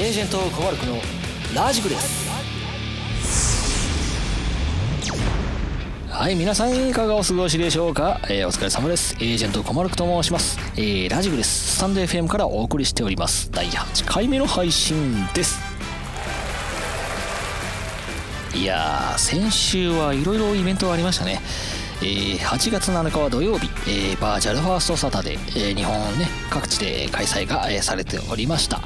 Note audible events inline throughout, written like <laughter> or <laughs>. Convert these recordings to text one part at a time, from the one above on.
エージェントコマルクのラジグです。はい皆さんいかがお過ごしでしょうか、えー、お疲れ様です。エージェントコマルクと申します、えー、ラジグです。スタンド FM からお送りしております。第8回目の配信です。いやー先週はいろいろイベントがありましたね。えー、8月7日は土曜日、えー、バーチャルファーストサタデー、えー、日本ね各地で開催が、えー、されておりました。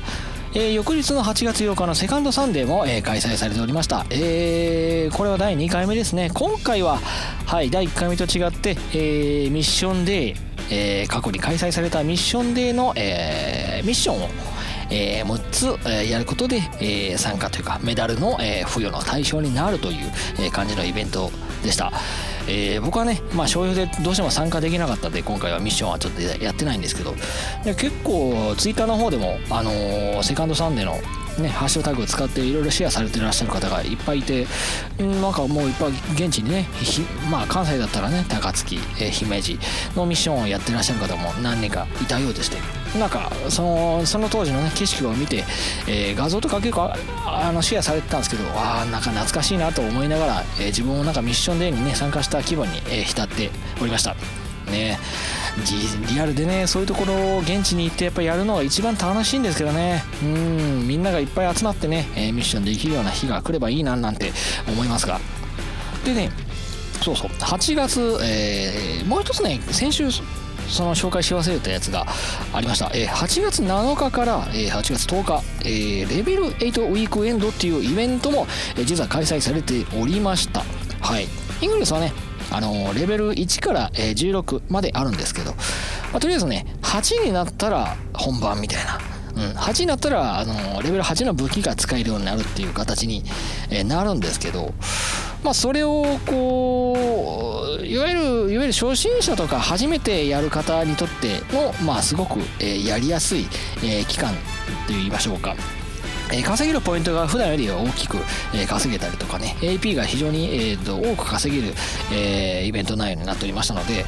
えー、翌日の8月8日のセカンドサンデーも、えー、開催されておりました、えー、これは第2回目ですね今回は、はい、第1回目と違って、え、ミッションデー、え、過去に開催されたミッションデーの、え、ミッションをえー、6つ、えー、やることで、えー、参加というかメダルの、えー、付与の対象になるという、えー、感じのイベントでした。えー、僕はね、まあ、商用でどうしても参加できなかったんで今回はミッションはちょっとやってないんですけど結構ツイッターの方でも、あのー、セカンドサンデーのね、ハッシュタグを使っていろいろシェアされてらっしゃる方がいっぱいいてなんかもういっぱい現地にねまあ関西だったらね高槻、え姫路のミッションをやってらっしゃる方も何人かいたようでしてなんかそのその当時のね景色を見て、えー、画像とか結構あのシェアされてたんですけどああなんか懐かしいなと思いながら、えー、自分もなんかミッションデーにね参加した気分に、えー、浸っておりました。ね。リアルでねそういうところを現地に行ってやっぱやるのが一番楽しいんですけどね。うんみんながいっぱい集まってね、えミッションできるような日が来ればいいななんて思いますが。でねそうそう8月、えー、もう一つね先週その紹介し忘れたやつがありました。えー、8月7日から、えー、8月10日、えー、レベル8ウィークエンドっていうイベントも、えー、実は開催されておりました。はい。イングレスはね、あのレベル1から16まであるんですけど、まあ、とりあえずね8になったら本番みたいな。うん、8になったらあのレベル8の武器が使えるようになるっていう形に、えなるんですけど、まあ、それをこういわゆるいわゆる初心者とか初めてやる方にとっての、まあ、すごく、えやりやすい、え期間といいましょうか。え稼げるポイントが普段より大きく、え稼げたりとかね AP が非常に、えーと、多く稼げる、えイベント内容になっておりましたので、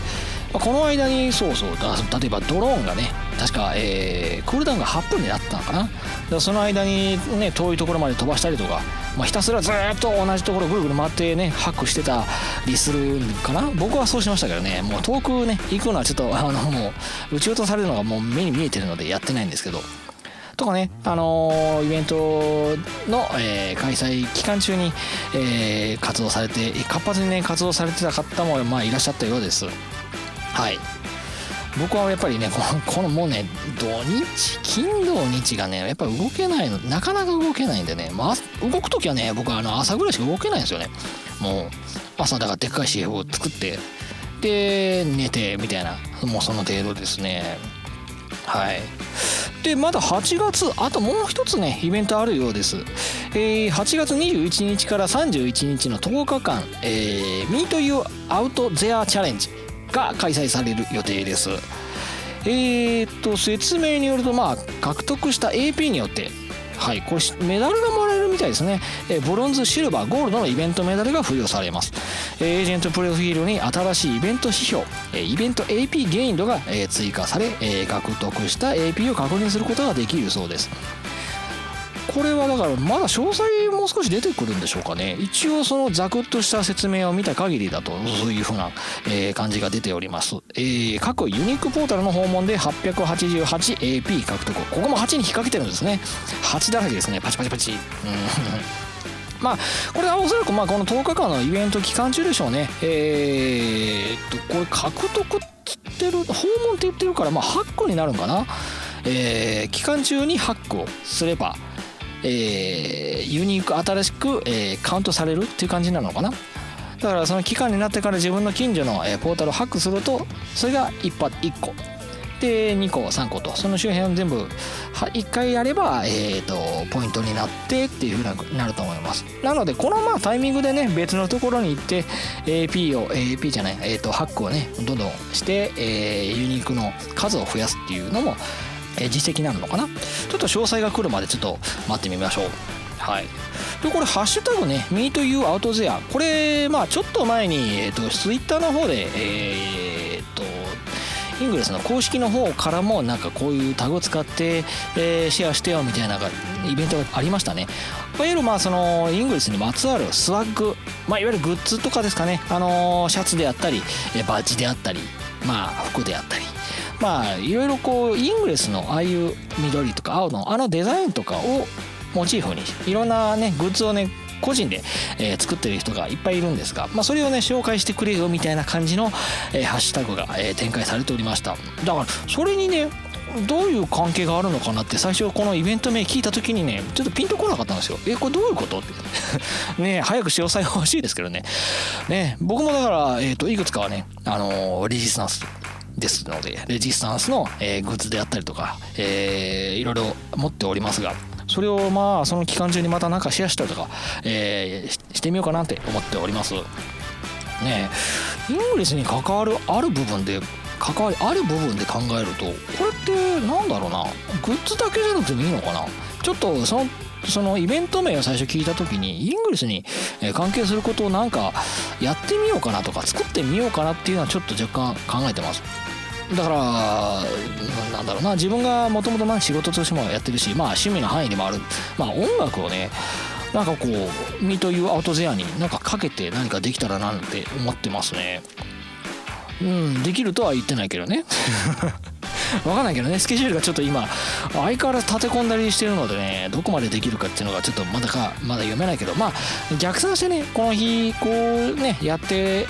まこの間にそうそう例えばドローンがね確か、えー、クールダウンが8分になったのかな。だその間にね遠いところまで飛ばしたりとか、まあ、ひたすらずっと同じところぐるぐる回ってねハックしてたりするかな。僕はそうしましたけどねもう遠くね行くのはちょっとあのもう撃ち落とされるのがもう目に見えてるのでやってないんですけど。とかね、あのー、イベントの、えー、開催期間中に、えー、活動されて活発にね活動されてた方も、まあ、いらっしゃったようです。はい。僕はやっぱりねこの <laughs> このもうね土日金土日がねやっぱり動けないのなかなか動けないんでね、まあ、動く時はね僕はあの朝ぐらいしか動けないんですよね。もう朝だからでっかい CF を作ってで寝てみたいなもうその程度ですね。はい。でまだ8月あともう一つねイベントあるようです、えー、8月21日から31日の10日間「えー、Meet You Out There Challenge」が開催される予定です。えー、っと説明によるとまあ獲得した AP によってはい、これメダルがもらえるみたいですね、えブロンズシルバーゴールドのイベントメダルが付与されます。えエージェントプロフィールに新しいイベント指標えイベント AP ゲインドがえ追加されえ獲得した AP を確認することができるそうです。これはだからまだ詳細もう少し出てくるんでしょうかね。一応そのザクッとした説明を見た限りだとそういうふうな、え感じが出ております、えー、各ユニークポータルの訪問で 888AP 獲得ここも8に引っ掛けてるんですね。8だらけですね。パチパチパチ。<laughs> まあ、これはおそらくまあこの10日間のイベント期間中でしょうね。えー、っと、これ獲得って言ってる、訪問って言ってるから、まあ、ハックになるんかな。えー、期間中にハックをすれば、えー、ユニーク新しく、えー、カウントされるっていう感じなのかな？だからその期間になってから自分の近所の、えー、ポータルをハックするとそれが 1, 1個。で2個3個と。その周辺を全部1回やれば、えーと、ポイントになってっていうふうになると思います。なのでこのまあタイミングでね別のところに行って AP を AP じゃない、えーと、ハックをねどんどんして、えー、ユニークの数を増やすっていうのもえ実績なのかな？ちょっと詳細が来るまでちょっと待ってみましょう。はい。でこれハッシュタグね MeetYouOutThere これまあちょっと前に、えーと、ツイッターの方でえー、っとイングレスの公式の方からもなんかこういうタグを使って、えー、シェアしてよみたいなイベントがありましたね。いわゆるまあそのイングレスにまつわるスワッグ、まあ、いわゆるグッズとかですかね、あのー、シャツであったりバッジであったり、まあ、服であったり。まあいろいろこうイングレスのああいう緑とか青のあのデザインとかをモチーフにいろんなねグッズをね個人で、えー、作ってる人がいっぱいいるんですが、まあ、それをね紹介してくれよみたいな感じの、えー、ハッシュタグが、えー、展開されておりました。だからそれにねどういう関係があるのかなって最初このイベント名聞いた時にねちょっとピンとこなかったんですよ。えこれどういうことって。<laughs> ね早く詳細欲しいですけどね。ね僕もだから、えーと、いくつかはねあのー、レジスタンスですのでレジスタンスの、え、グッズであったりとか、えー、いろいろ持っておりますがそれをまあその期間中にまた何かシェアしたりとか、えー、してみようかなって思っております。ねイングリスに関わるある部分で関わりある部分で考えるとこれってなんだろうなグッズだけじゃなくてもいいのかな？ちょっとそのそのイベント名を最初聞いた時にイングリスに関係することをなんかやってみようかなとか作ってみようかなっていうのはちょっと若干考えてます。だからなんだろうな自分がもともと仕事としてもやってるしまあ趣味の範囲でもある。まあ音楽をねなんかこう「ミというアウトゼアになんかかけて何かできたらなんて思ってますね。うんできるとは言ってないけどね。<laughs> わかんないけどね。スケジュールがちょっと今相変わらず立て込んだりしてるのでねどこまでできるかっていうのがちょっとまだかまだ読めないけど。まあ逆算してねこの日こうねやって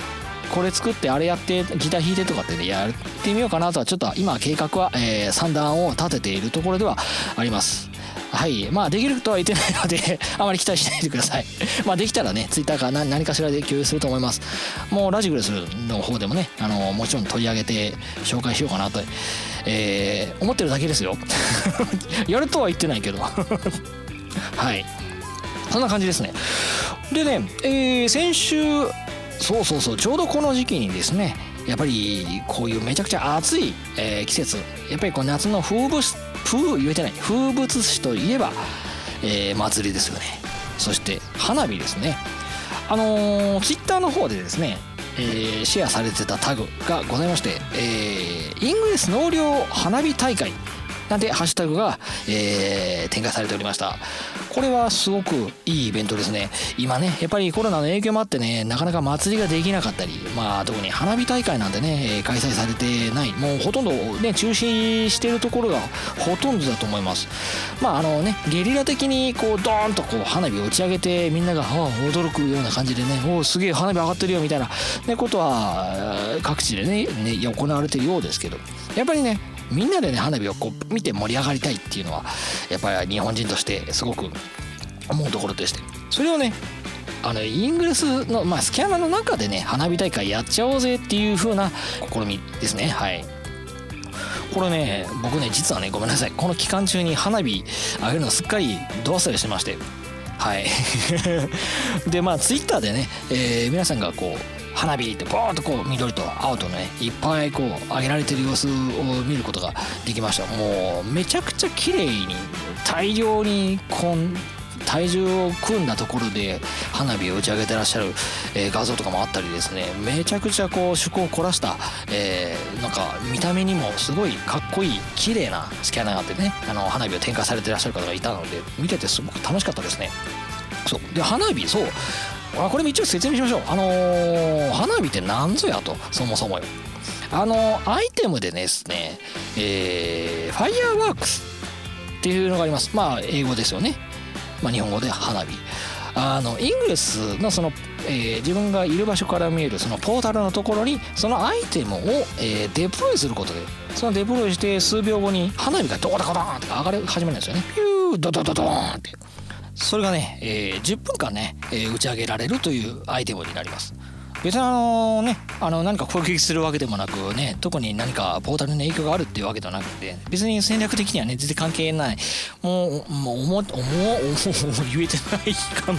これ作ってあれやってギター弾いてとかってねやってみようかなとはちょっと今計画は、えー、算段を立てているところではあります。はい。まあできるとは言ってないのであまり期待しないでください。<laughs> まあできたらねツイッターか何何かしらで共有すると思います。もうラジグレスの方でもねあのもちろん取り上げて紹介しようかなと、えー、思ってるだけですよ。<laughs> やるとは言ってないけど。<laughs> はい。そんな感じですね。でね、えー、先週そうそうそうちょうどこの時期にですねやっぱりこういうめちゃくちゃ暑い、えー、季節やっぱりこう夏の風物風言えてない風物詩といえば、えー、祭りですよね。そして花火ですね。あのー、ツイッターの方でですね、えー、シェアされてたタグがございまして、えー、イングレス納涼花火大会なんてハッシュタグが、えー、展開されておりました。これはすごくいいイベントですね。今ねやっぱりコロナの影響もあってねなかなか祭りができなかったりまあ特に花火大会なんてね開催されてない。もうほとんどね中止してるところがほとんどだと思います。まああのねゲリラ的にこうドーンとこう花火を打ち上げてみんなが、驚くような感じでねおおすげえ花火上がってるよみたいな、ね、ことは各地でねね行われてるようですけど。やっぱりねみんなでね花火をこう見て盛り上がりたいっていうのはやっぱり日本人としてすごく思うところでして。それをねあのイングレスの、まあ、スキャナの中でね花火大会やっちゃおうぜっていう風な試みですね。はい。これね僕ね実はねごめんなさい。この期間中に花火上げるのすっかりど忘れしてまして。はい。<laughs> でまあツイッターでね、えー、皆さんがこう花火ってボーンとこう緑と青とねいっぱいこう上げられてる様子を見ることができました。もうめちゃくちゃ綺麗に大量にこん体重を組んだところで花火を打ち上げてらっしゃる、えー、画像とかもあったりですね。めちゃくちゃこう趣向を凝らした、えー、なんか見た目にもすごいかっこいい綺麗なスキャナーがあってねあの花火を点火されてらっしゃる方がいたので見ててすごく楽しかったですね。そう。で花火そう。あこれも一応説明しましょう。あのー、花火って何ぞやとそもそもよ。あのー、アイテムでですねえー、ファイヤーワークスっていうのがあります。まあ英語ですよね。まあ日本語で花火。あのイングレスのその、えー、自分がいる場所から見えるそのポータルのところにそのアイテムを、えー、デプロイすることでそのデプロイして数秒後に花火がドコドコドーンって上がり始めるんですよね。ピュードドドドーンって。それがね、えー、10分間ね、えー、打ち上げられるというアイテムになります。別にあのねあの何か攻撃するわけでもなくね特に何かポータルに影響があるっていうわけではなくて別に戦略的にはね全然関係ない。もうもうおもおも言えてないかも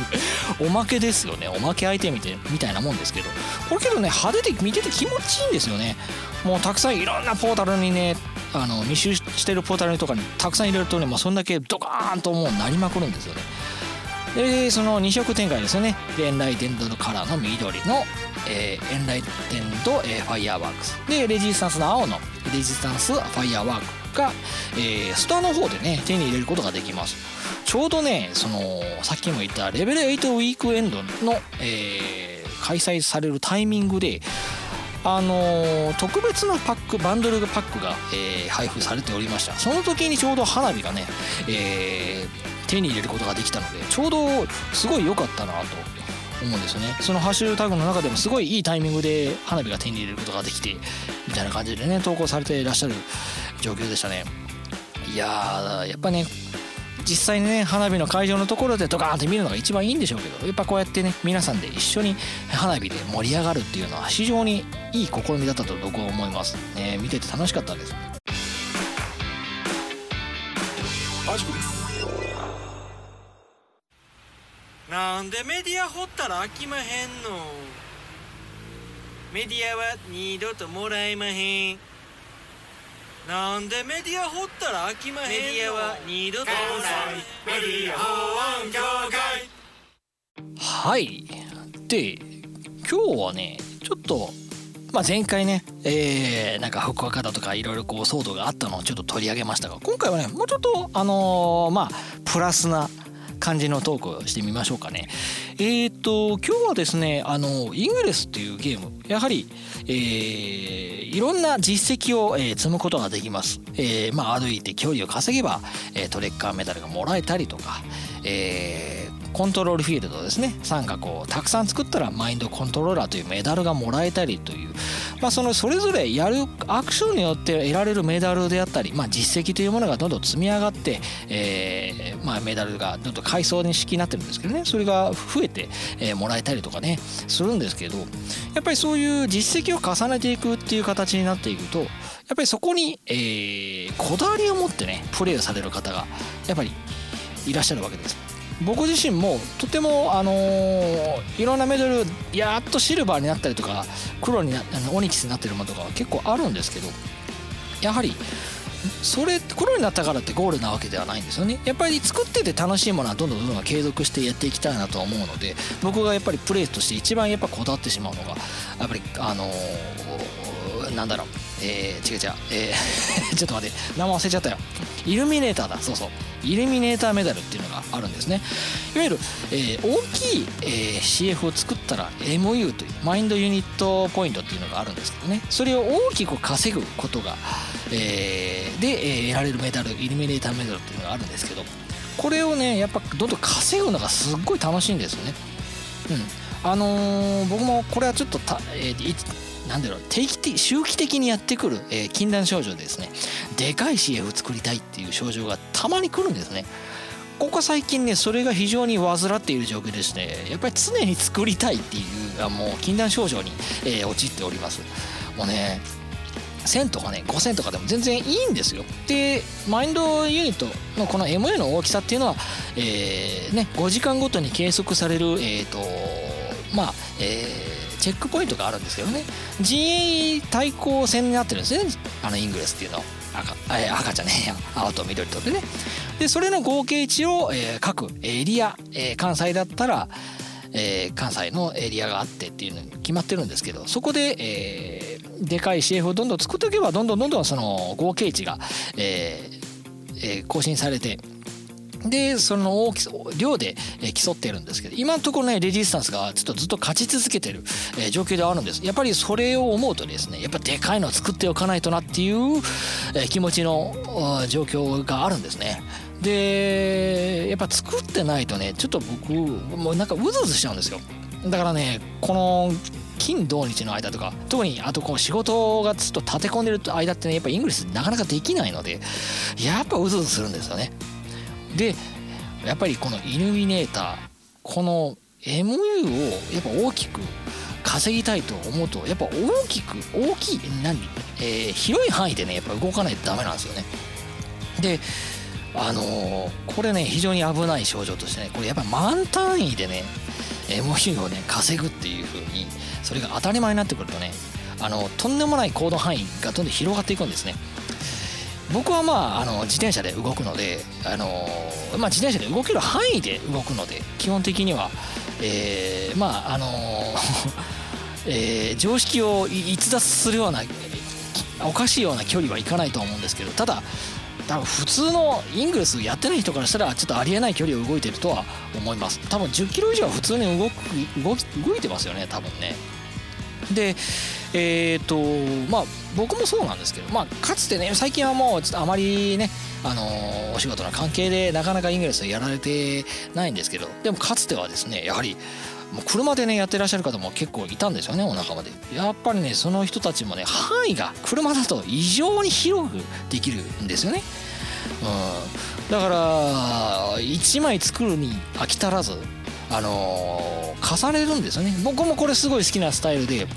おまけですよね。おまけアイテムみたいなもんですけど。これけどね派手で見てて気持ちいいんですよね。もうたくさんいろんなポータルにねあの密集してるポータルとかにたくさん入れるとね、まあ、そんだけドカーンともうなりまくるんですよね。でその2色展開ですよね。伝来伝導のカラーの緑の、えー、エンライテンド、えー、ファイヤーワークス。でレジスタンスの青のレジスタンスファイヤーワークが、えー、ストアの方でね手に入れることができます。ちょうどねそのさっきも言ったレベル8ウィークエンドの、えー、開催されるタイミングであのー、特別なパックバンドルパックが、えー、配布されておりました。その時にちょうど花火がね、えー、手に入れることができたのでちょうどすごい良かったなと思うんですよね。そのハッシュタグの中でもすごいいいタイミングで花火が手に入れることができてみたいな感じでね投稿されていらっしゃる状況でしたね。いややっぱね実際にね花火の会場のところでドカーンって見るのが一番いいんでしょうけどやっぱこうやってね皆さんで一緒に花火で盛り上がるっていうのは非常にいい試みだったと僕は思いますね。見てて楽しかったです。なんでメディア掘ったら飽きまへんの？メディアは二度ともらえまへん。なんでメディア掘ったら飽きまへんの？メディアは二度とメディア保安協会はい。で今日はねちょっとまあ、前回ね、えー、なんか福岡だとかいろいろこう騒動があったのをちょっと取り上げましたが今回はねもうちょっとあのー、まあプラスな感じのトークをしてみましょうかね。えっ、ー、と今日はですねあのイングレスっていうゲームやはり、えー、いろんな実績を、えー、積むことができます。えー、まあ歩いて距離を稼げば、えー、トレッカーメダルがもらえたりとか、えー、コントロールフィールドですね。三角をたくさん作ったらマインドコントローラーというメダルがもらえたりという、まあ、そのそれぞれやるアクションによって得られるメダルであったり、まあ、実績というものがどんどん積み上がって、えーまあ、メダルがどんどん階層式になってるんですけどね。それが増えて、えー、もらえたりとかねするんですけどやっぱりそういう実績を重ねていくっていう形になっていくとやっぱりそこに、えー、こだわりを持ってねプレーをされる方がやっぱりいらっしゃるわけです。僕自身もとても、あのー、いろんなメダルやっとシルバーになったりとか黒になあのオニキスになってるものとかは結構あるんですけどやはりそれ黒になったからってゴールなわけではないんですよね。やっぱり作ってて楽しいものはどんどんどんどん継続してやっていきたいなとは思うので僕がやっぱりプレイとして一番やっぱこだわってしまうのがやっぱりあのー、なんだろうえー、違う違う、えー <laughs> ちょっと待って名前忘れちゃったよ。イルミネーターだ。そうそう。イルミネーターメダルっていうのがあるんですね。いわゆる、えー、大きい、えー、CF を作ったら MU というマインドユニットポイントっていうのがあるんですけどね。それを大きく稼ぐことが、えー、で、えー、得られるメダルイルミネーターメダルっていうのがあるんですけどこれをねやっぱどんどん稼ぐのがすっごい楽しいんですよね。うん。あのー、僕もこれはちょっとた、えー、なんだろう定期的周期的にやってくる、えー、禁断症状でですね。でかい CF 作りたいっていう症状がたまに来るんですね。ここ最近ねそれが非常に患っている状況ですね。やっぱり常に作りたいっていうあもう禁断症状に、えー、陥っております。もうね1000とかね5000とかでも全然いいんですよ。でマインドユニットのこの MA の大きさっていうのは、えーね、5時間ごとに計測されるえっ、ー、とまあえーチェックポイントがあるんですけどね。陣営対抗戦になってるんですね。あのイングレスっていうの。赤え赤じゃねえや。青と緑とでね。でそれの合計値を、えー、各エリア、えー、関西だったら、えー、関西のエリアがあってっていうのに決まってるんですけどそこで、え、でかい CF をどんどん作っておけばどんどんどんどんその合計値が、え、更新されてでその大きさ量で競ってるんですけど今のところねレジスタンスがちょっとずっと勝ち続けてる、状況ではあるんです。やっぱりそれを思うとですねやっぱでかいのを作っておかないとなっていう、気持ちの状況があるんですね。でやっぱ作ってないとねちょっと僕もうなんかうずうずしちゃうんですよ。だからねこの金土日の間とか特にあとこう仕事がずっと立て込んでる間ってねやっぱイングリスなかなかできないのでやっぱうずうずするんですよね。でやっぱりこのイルミネーターこの MU をやっぱ大きく稼ぎたいと思うとやっぱ大きく大きい何、えー、広い範囲でねやっぱ動かないとダメなんですよね。であのー、これね非常に危ない症状としてねこれやっぱ満単位でね MU をね稼ぐっていう風にそれが当たり前になってくるとねあのとんでもない行動範囲がどんどん広がっていくんですね。僕はまああの自転車で動くのであの、まあ、自転車で動ける範囲で動くので基本的には、えー、まああの <laughs> えー、常識を逸脱するようなおかしいような距離はいかないと思うんですけどただ多分普通のイングレスやってない人からしたらちょっとありえない距離を動いてるとは思います。多分10キロ以上は普通に動く動動いてますよね多分ね。でえっ、ー、とまあ僕もそうなんですけどまあかつてね最近はもうちょっとあまりねあのー、お仕事の関係でなかなかイングレスやられてないんですけどでもかつてはですねやはりもう車でねやってらっしゃる方も結構いたんですよねお仲間で。やっぱりねその人たちもね範囲が車だと異常に広くできるんですよね。うん。だから1枚作るに飽き足らずあのー、重ねるんですよね。僕もこれすごい好きなスタイルで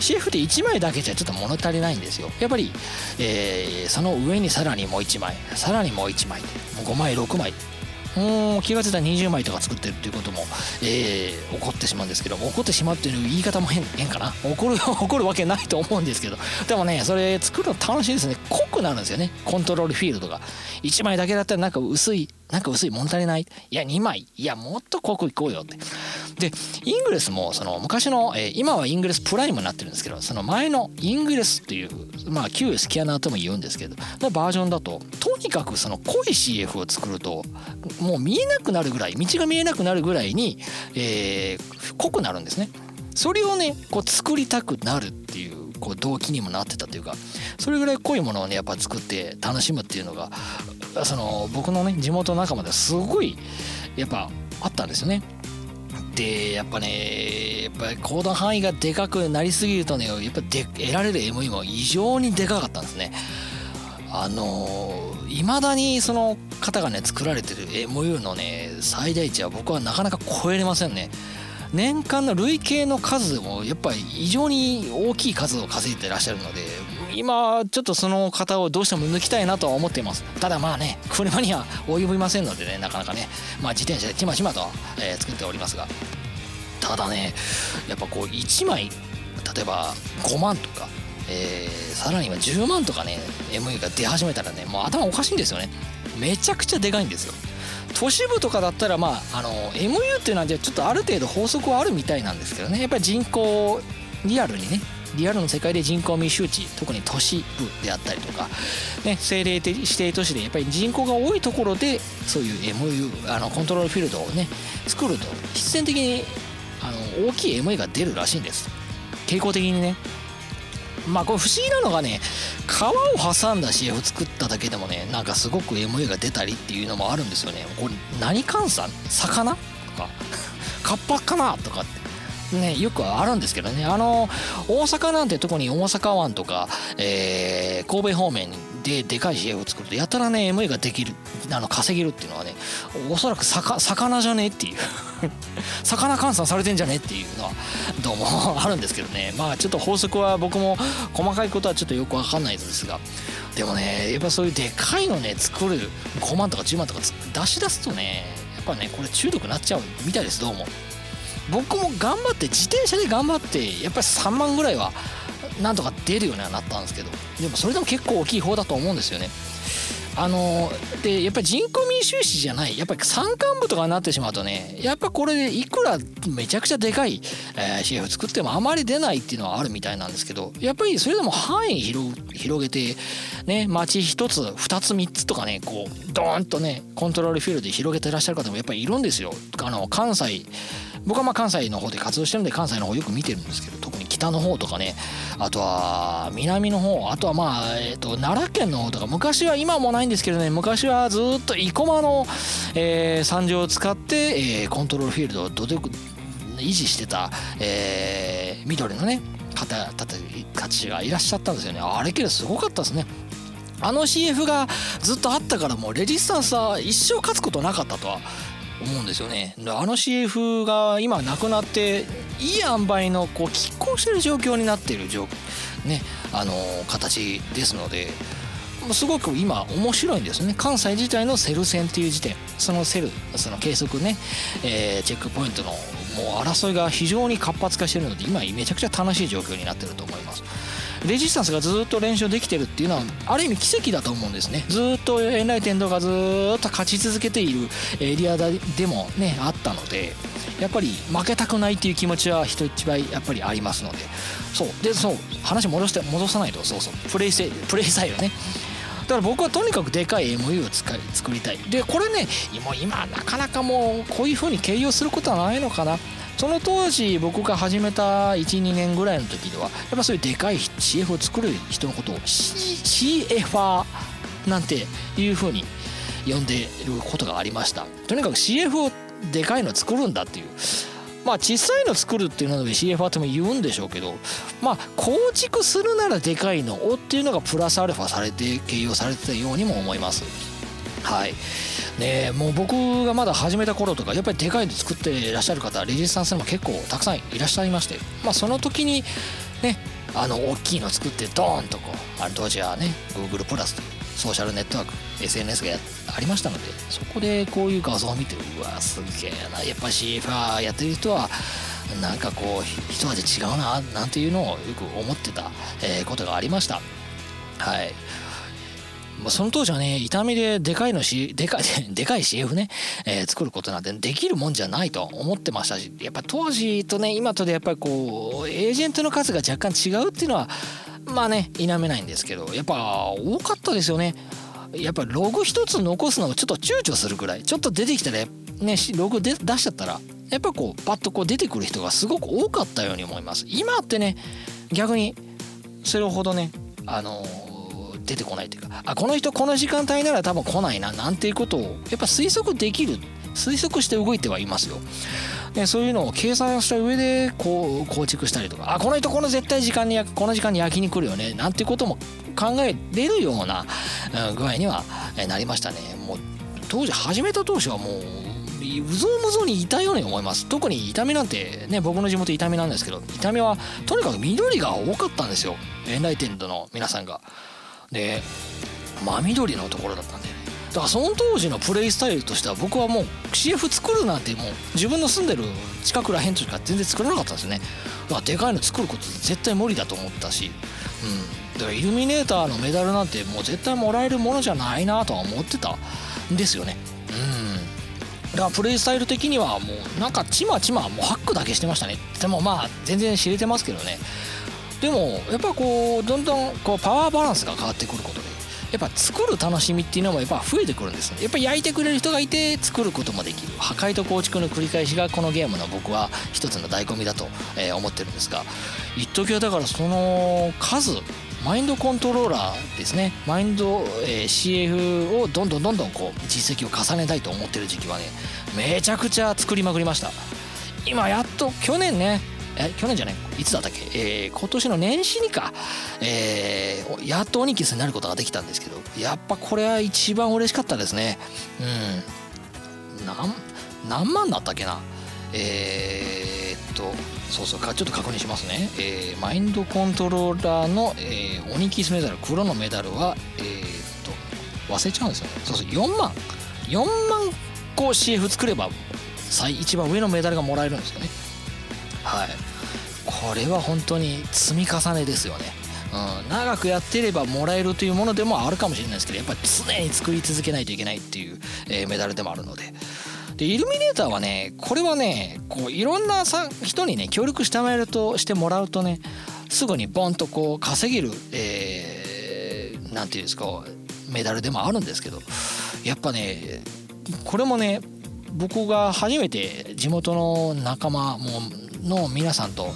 CF って1枚だけじゃちょっと物足りないんですよ。やっぱり、えー、その上にさらにもう1枚さらにもう1枚5枚6枚。もう気が付いたら20枚とか作ってるっていうことも、えー、起こってしまうんですけど起こってしまうっていう言い方も変変かな。起こる <laughs> 起こるわけないと思うんですけど。でもねそれ作るの楽しいですね。濃くなるんですよね。コントロールフィールドが。1枚だけだったらなんか薄いなんか薄い物足りない？いや2枚。いやもっと濃くいこうよって。でイングレスもその昔の、えー、今はイングレスプライムになってるんですけどその前のイングレスっていうまあ旧スキャナーとも言うんですけどのバージョンだととにかくその濃い CF を作るともう見えなくなるぐらい道が見えなくなるぐらいに、えー、濃くなるんですね。それをねこう作りたくなるっていうこう動機にもなってたというかそれぐらい濃いものをねやっぱ作って楽しむっていうのがその僕のね地元仲間ですごいやっぱあったんですよね。でやっぱねやっぱり行動範囲がでかくなりすぎるとねやっぱで得られる ME も異常にでかかったんですね。あのいまだにその方がね作られてる MU のね最大値は僕はなかなか超えれませんね。年間の累計の数でもやっぱり異常に大きい数を稼いでらっしゃるので今ちょっとその方をどうしても抜きたいなとは思っています。ただまあね車には及びませんのでねなかなかねまあ自転車でちまちまと、えー、作っておりますが。ただねやっぱこう1枚例えば5万とか、えー、さらには10万とかね MU が出始めたらねもう頭おかしいんですよね。めちゃくちゃでかいんですよ。都市部とかだったらまああの MU っていうのはじゃちょっとある程度法則はあるみたいなんですけどね。やっぱり人口リアルにねリアルの世界で人口密集地特に都市部であったりとか、ね、政令指定都市でやっぱり人口が多いところでそういう MU あのコントロールフィールドをね作ると必然的にあの大きい MA が出るらしいんです。傾向的にね。まあこれ不思議なのがね川を挟んだ CF 作っただけでもねなんかすごく MA が出たりっていうのもあるんですよね。これ何換算？魚？とか。カッパかな？とかって。ね、よくあるんですけどね。あの大阪なんて特に大阪湾とか、えー、神戸方面ででかい CF を作るとやたらね MA ができるあの稼げるっていうのはねおそらく魚じゃねっていう。<laughs> 魚換算されてんじゃねっていうのはどうもあるんですけどね。まあちょっと法則は僕も細かいことはちょっとよく分かんないですが。でもねやっぱそういうでかいのね作る5万とか10万とか出し出すとねやっぱねこれ中毒になっちゃうみたいですどうも。僕も頑張って自転車で頑張ってやっぱり3万ぐらいはなんとか出るようにはなったんですけどでもそれでも結構大きい方だと思うんですよね。あのでやっぱり人口民収支じゃないやっぱり山間部とかになってしまうとねやっぱこれでいくらめちゃくちゃでかい、えー、CF 作ってもあまり出ないっていうのはあるみたいなんですけどやっぱりそれでも範囲広げてね町1つ2つ3つとかねこうドーンとねコントロールフィールドで広げてらっしゃる方もやっぱりいるんですよ。あの関西僕はまあ関西の方で活動してるんで関西の方よく見てるんですけど特に北の方とかねあとは南の方あとはまあ、えー、と奈良県の方とか昔は今もないんですけどね昔はずっと生駒の、えー、惨状を使って、えー、コントロールフィールドをどでく維持してた、えー、緑のね方たちがいらっしゃったんですよね。あれけどすごかったですね。あの CF がずっとあったからもうレジスタンスは一生勝つことなかったとは思うんですよね。あの CF が今なくなっていい塩梅のこう拮抗してる状況になってる状ねあの形ですのですごく今面白いんですね。関西自体のセル戦っていう時点そのセルその計測ね、えー、チェックポイントのもう争いが非常に活発化してるので今めちゃくちゃ楽しい状況になってると思います。レジスタンスがずっと連勝できてるっていうのはある意味奇跡だと思うんですね。ずっとエンライテンドがずっと勝ち続けているエリアでもねあったのでやっぱり負けたくないっていう気持ちは人一倍やっぱりありますので。そう。でそう。話戻して戻さないとそうそう。プレイせプレイスタイルね。だから僕はとにかくでかい MU を使い作りたい。でこれねもう今なかなかもうこういう風に形容することはないのかな。その当時僕が始めた12年ぐらいの時ではやっぱそういうでかい CF を作る人のことを CFR なんていう風に呼んでいることがありました。とにかく CF をでかいの作るんだっていう。まあ小さいの作るっていうので CFR とも言うんでしょうけどまあ構築するならでかいのをっていうのがプラスアルファされて形容されてたようにも思います。はい。ねもう僕がまだ始めた頃とかやっぱりでかいの作っていらっしゃる方レジスタンスにも結構たくさんいらっしゃいましてまあその時にねあの大きいの作ってドーンとこうあの当時はね Google プラスというソーシャルネットワーク SNS がありましたのでそこでこういう画像を見てうわすげえなやっぱ CFR やってる人はなんかこう一味違うななんていうのをよく思ってた、えことがありました。はい。まその当時はね痛みででかいのしでかい <laughs> でかい CF ね、えー、作ることなんてできるもんじゃないと思ってましたしやっぱ当時とね今とでやっぱりこうエージェントの数が若干違うっていうのはまあね否めないんですけどやっぱ多かったですよね。やっぱログ一つ残すのをちょっと躊躇するぐらいちょっと出てきたらねログで出しちゃったらやっぱこうパッとこう出てくる人がすごく多かったように思います。今ってね逆にそれほどねあの、出てこないというかあこの人この時間帯なら多分来ないななんていうことをやっぱ推測できる推測して動いてはいますよ。でそういうのを計算した上でこう構築したりとかあこの人この絶対時間にこの時間に焼きに来るよねなんていうことも考えれるような具合にはなりましたね。もう当時始めた当初はもううぞうむぞにいたように思います。特に痛みなんてね僕の地元痛みなんですけど痛みはとにかく緑が多かったんですよ。エンライテンドの皆さんが。で真緑のところだったんでだからその当時のプレイスタイルとしては僕はもう CF 作るなんてもう自分の住んでる近くらへんとしか全然作らなかったんですね。だからでかいの作ること絶対無理だと思ったし、うん、だからイルミネーターのメダルなんてもう絶対もらえるものじゃないなとは思ってたんですよね。うん。だからプレイスタイル的にはもうなんかちまちまもうハックだけしてましたね。でもまあ全然知れてますけどね。でもやっぱこうどんどんこうパワーバランスが変わってくることでやっぱ作る楽しみっていうのもやっぱ増えてくるんですやっぱ焼いてくれる人がいて作ることもできる。破壊と構築の繰り返しがこのゲームの僕は一つの醍醐味だと思ってるんですが一時はだからその数マインドコントローラーですね。マインド、えー、CF をどんどんどんどんこう実績を重ねたいと思ってる時期はねめちゃくちゃ作りまくりました。今やっと去年ねえ去年じゃない？いつだったっけ、えー、今年の年始にか、えー、やっとオニキスになることができたんですけどやっぱこれは一番嬉しかったですね。うん。何何万だったっけな？えー、っとそうそうかちょっと確認しますね、えー、マインドコントローラーの、えー、オニキスメダル黒のメダルはえー、っと忘れちゃうんですよね。そうそう4万。4万個 CF 作れば最一番上のメダルがもらえるんですよね。はい。これは本当に積み重ねですよね。うん、長くやってればもらえるというものでもあるかもしれないですけどやっぱり常に作り続けないといけないっていう、えー、メダルでもあるので。でイルミネーターはねこれはねこういろんなさ人にね協力してもらえるとしてもらうとねすぐにボンとこう稼げる何、えー、て言うんですかメダルでもあるんですけどやっぱねこれもね僕が初めて地元の仲間もの皆さんと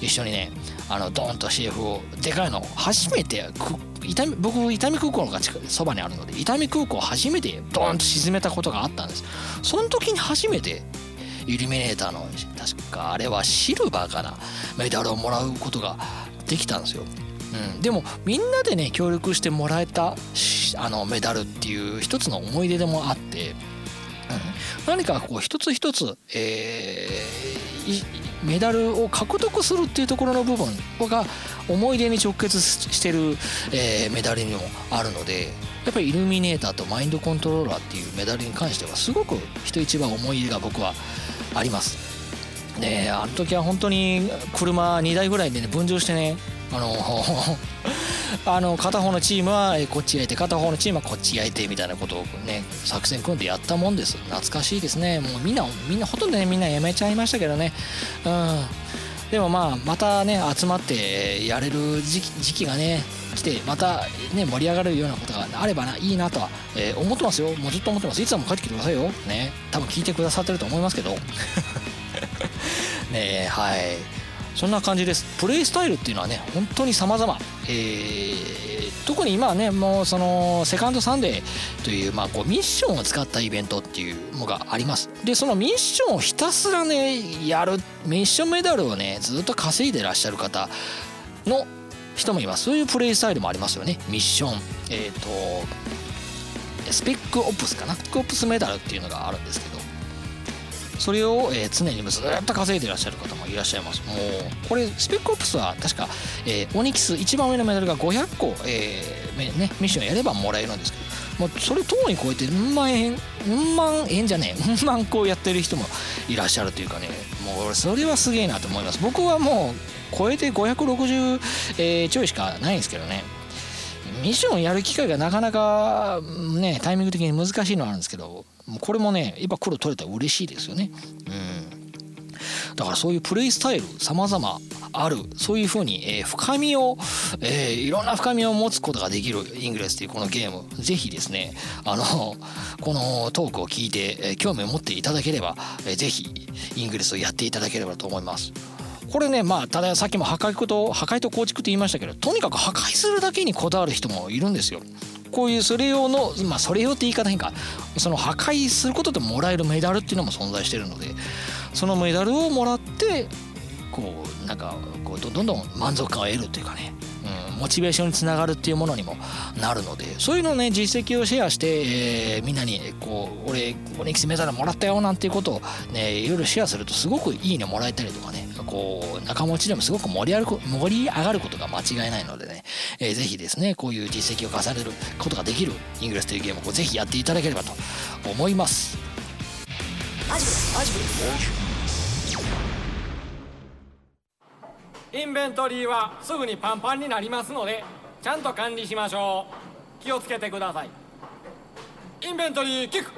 一緒にねあのドーンと CF をでかいの初めて僕伊丹空港のがそばにあるので伊丹空港初めてドーンと沈めたことがあったんです。その時に初めてイルミネーターの確かあれはシルバーかなメダルをもらうことができたんですよ、うん、でもみんなでね協力してもらえたあのメダルっていう一つの思い出でもあって、うん、何かこう一つ一つ、えー、メダルを獲得するっていうところの部分が思い出に直結してる、えー、メダルにもあるのでやっぱりイルミネーターとマインドコントローラーっていうメダルに関してはすごく人一倍思い入れが僕はあります。ねあの時は本当に車2台ぐらいでね分譲してねあのあの片方のチームはこっちがいて片方のチームはこっちがいてみたいなことをね作戦組んでやったもんです。懐かしいですね。もうみんなみんなほとんどねみんなやめちゃいましたけどね。うん。でもまあまたね集まってやれる時期がね来てまたね盛り上がるようなことがあればないいなとは、えー、思ってますよ。もうずっと思ってます。いつも帰ってきてくださいよ。ね。多分聞いてくださってると思いますけど。<laughs> ねはい。そんな感じです。プレイスタイルっていうのはね本当に様々、えー、特に今はねもうそのセカンドサンデーという,、まあ、こうミッションを使ったイベントっていうのがあります。でそのミッションをひたすらねやるミッションメダルをねずっと稼いでらっしゃる方の人もいます。そういうプレイスタイルもありますよね。ミッション。えっ、ー、とスペックオプスかな。スペックオプスメダルっていうのがあるんですけど。それを、えー、常にずっと稼いでいらっしゃる方もいらっしゃいます。もうこれスペックオプスは確か、えー、オニキス一番上のメダルが500個、えーね、ミッションやればもらえるんですけどもうそれともに超えてうん万円うん万円じゃねえうん万個やってる人もいらっしゃるというかねもうそれはすげえなと思います。僕はもう超えて560、えー、ちょいしかないんですけどね。ミッションやる機会がなかなかねタイミング的に難しいのはあるんですけどこれもねやっぱ黒取れたら嬉しいですよね。うん。だからそういうプレイスタイル様々あるそういうふうに、えー、深みを、えー、いろんな深みを持つことができるイングレスというこのゲーム。ぜひですねあのこのトークを聞いて、え、興味を持っていただければ、えー、ぜひイングレスをやっていただければと思います。これねまあたださっきも破壊と破壊と構築って言いましたけどとにかく破壊するだけにこだわる人もいるんですよ。こういうそれ用のまあそれ用って言い方変か。その破壊することでもらえるメダルっていうのも存在してるのでそのメダルをもらってこうなんかこうどんどん満足感を得るっていうかね。モチベーションにつながるっていうものにもなるのでそういうのね実績をシェアして、えー、みんなにこう俺オニキスメダルもらったよなんていうことをねいろいろシェアするとすごくいいねもらえたりとかね。こう仲間内でもすごく盛り上がる盛り上がることが間違いないのでね、えー、ぜひですねこういう実績を重ねることができるイングレスというゲームをぜひやっていただければと思います。インベントリーはすぐにパンパンになりますのでちゃんと管理しましょう。気をつけてください。インベントリーキック。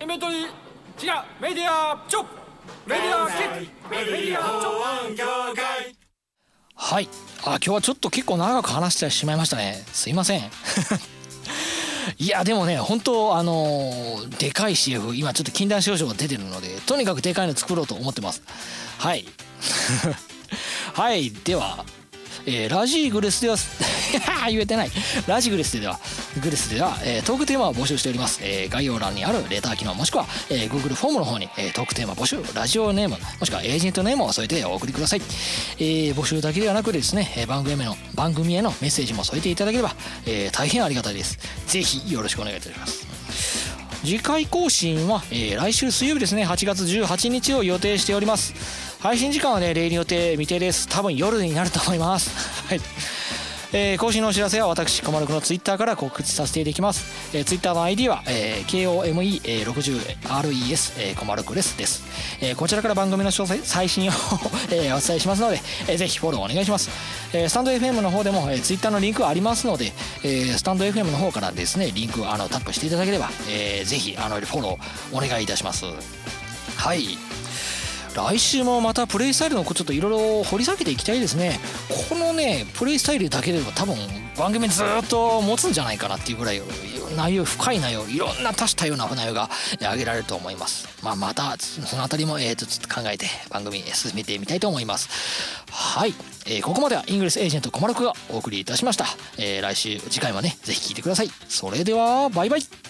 インベントリー違うメディアチョップ。メディアキックメディアチョップはい。あ今日はちょっと結構長く話してしまいましたね。すいません。<laughs> いやでもね本当あのー、でかい CF 今ちょっと禁断症状が出てるのでとにかくでかいの作ろうと思ってます。はい。<laughs> はい。ではえー、ラジーグレスでは <laughs> 言えてない。ラジグレスでは。グレスでは、えー、トークテーマを募集しております、えー、概要欄にあるレター機能もしくは、えー、Google フォームの方に、えー、トークテーマ募集ラジオネームもしくはエージェントネームを添えてお送りください、えー、募集だけではなくですね番組への番組へのメッセージも添えていただければ、えー、大変ありがたいです。ぜひよろしくお願いいたします。次回更新は、えー、来週水曜日ですね8月18日を予定しております。配信時間はね例によって未定です。多分夜になると思います。<laughs> はい。えー、更新のお知らせは私、小丸くのツイッターから告知させていただきます。えー、ツイッターの ID は、えー、KOME60RES、えー、小丸くですです、えー。こちらから番組の詳細、最新を <laughs> えー、お伝えしますので、えー、ぜひフォローお願いします。えー、スタンド FM の方でも、えー、ツイッターのリンクありますので、えー、スタンド FM の方からですね、リンクあのタップしていただければ、えー、ぜひあのフォローお願いいたします。はい。来週もまたプレイスタイルのことちょっといろいろ掘り下げていきたいですね。このねプレイスタイルだけでも多分番組ずっと持つんじゃないかなっていうぐらい内容深い内容いろんな多種多様な内容が挙げられると思います、まあ、またその辺りも、えー、ちょっと考えて番組進めてみたいと思います。はい、えー、ここまではイングリスエージェント小丸くがお送りいたしました、えー、来週次回もねぜひ聴いてください。それではバイバイ。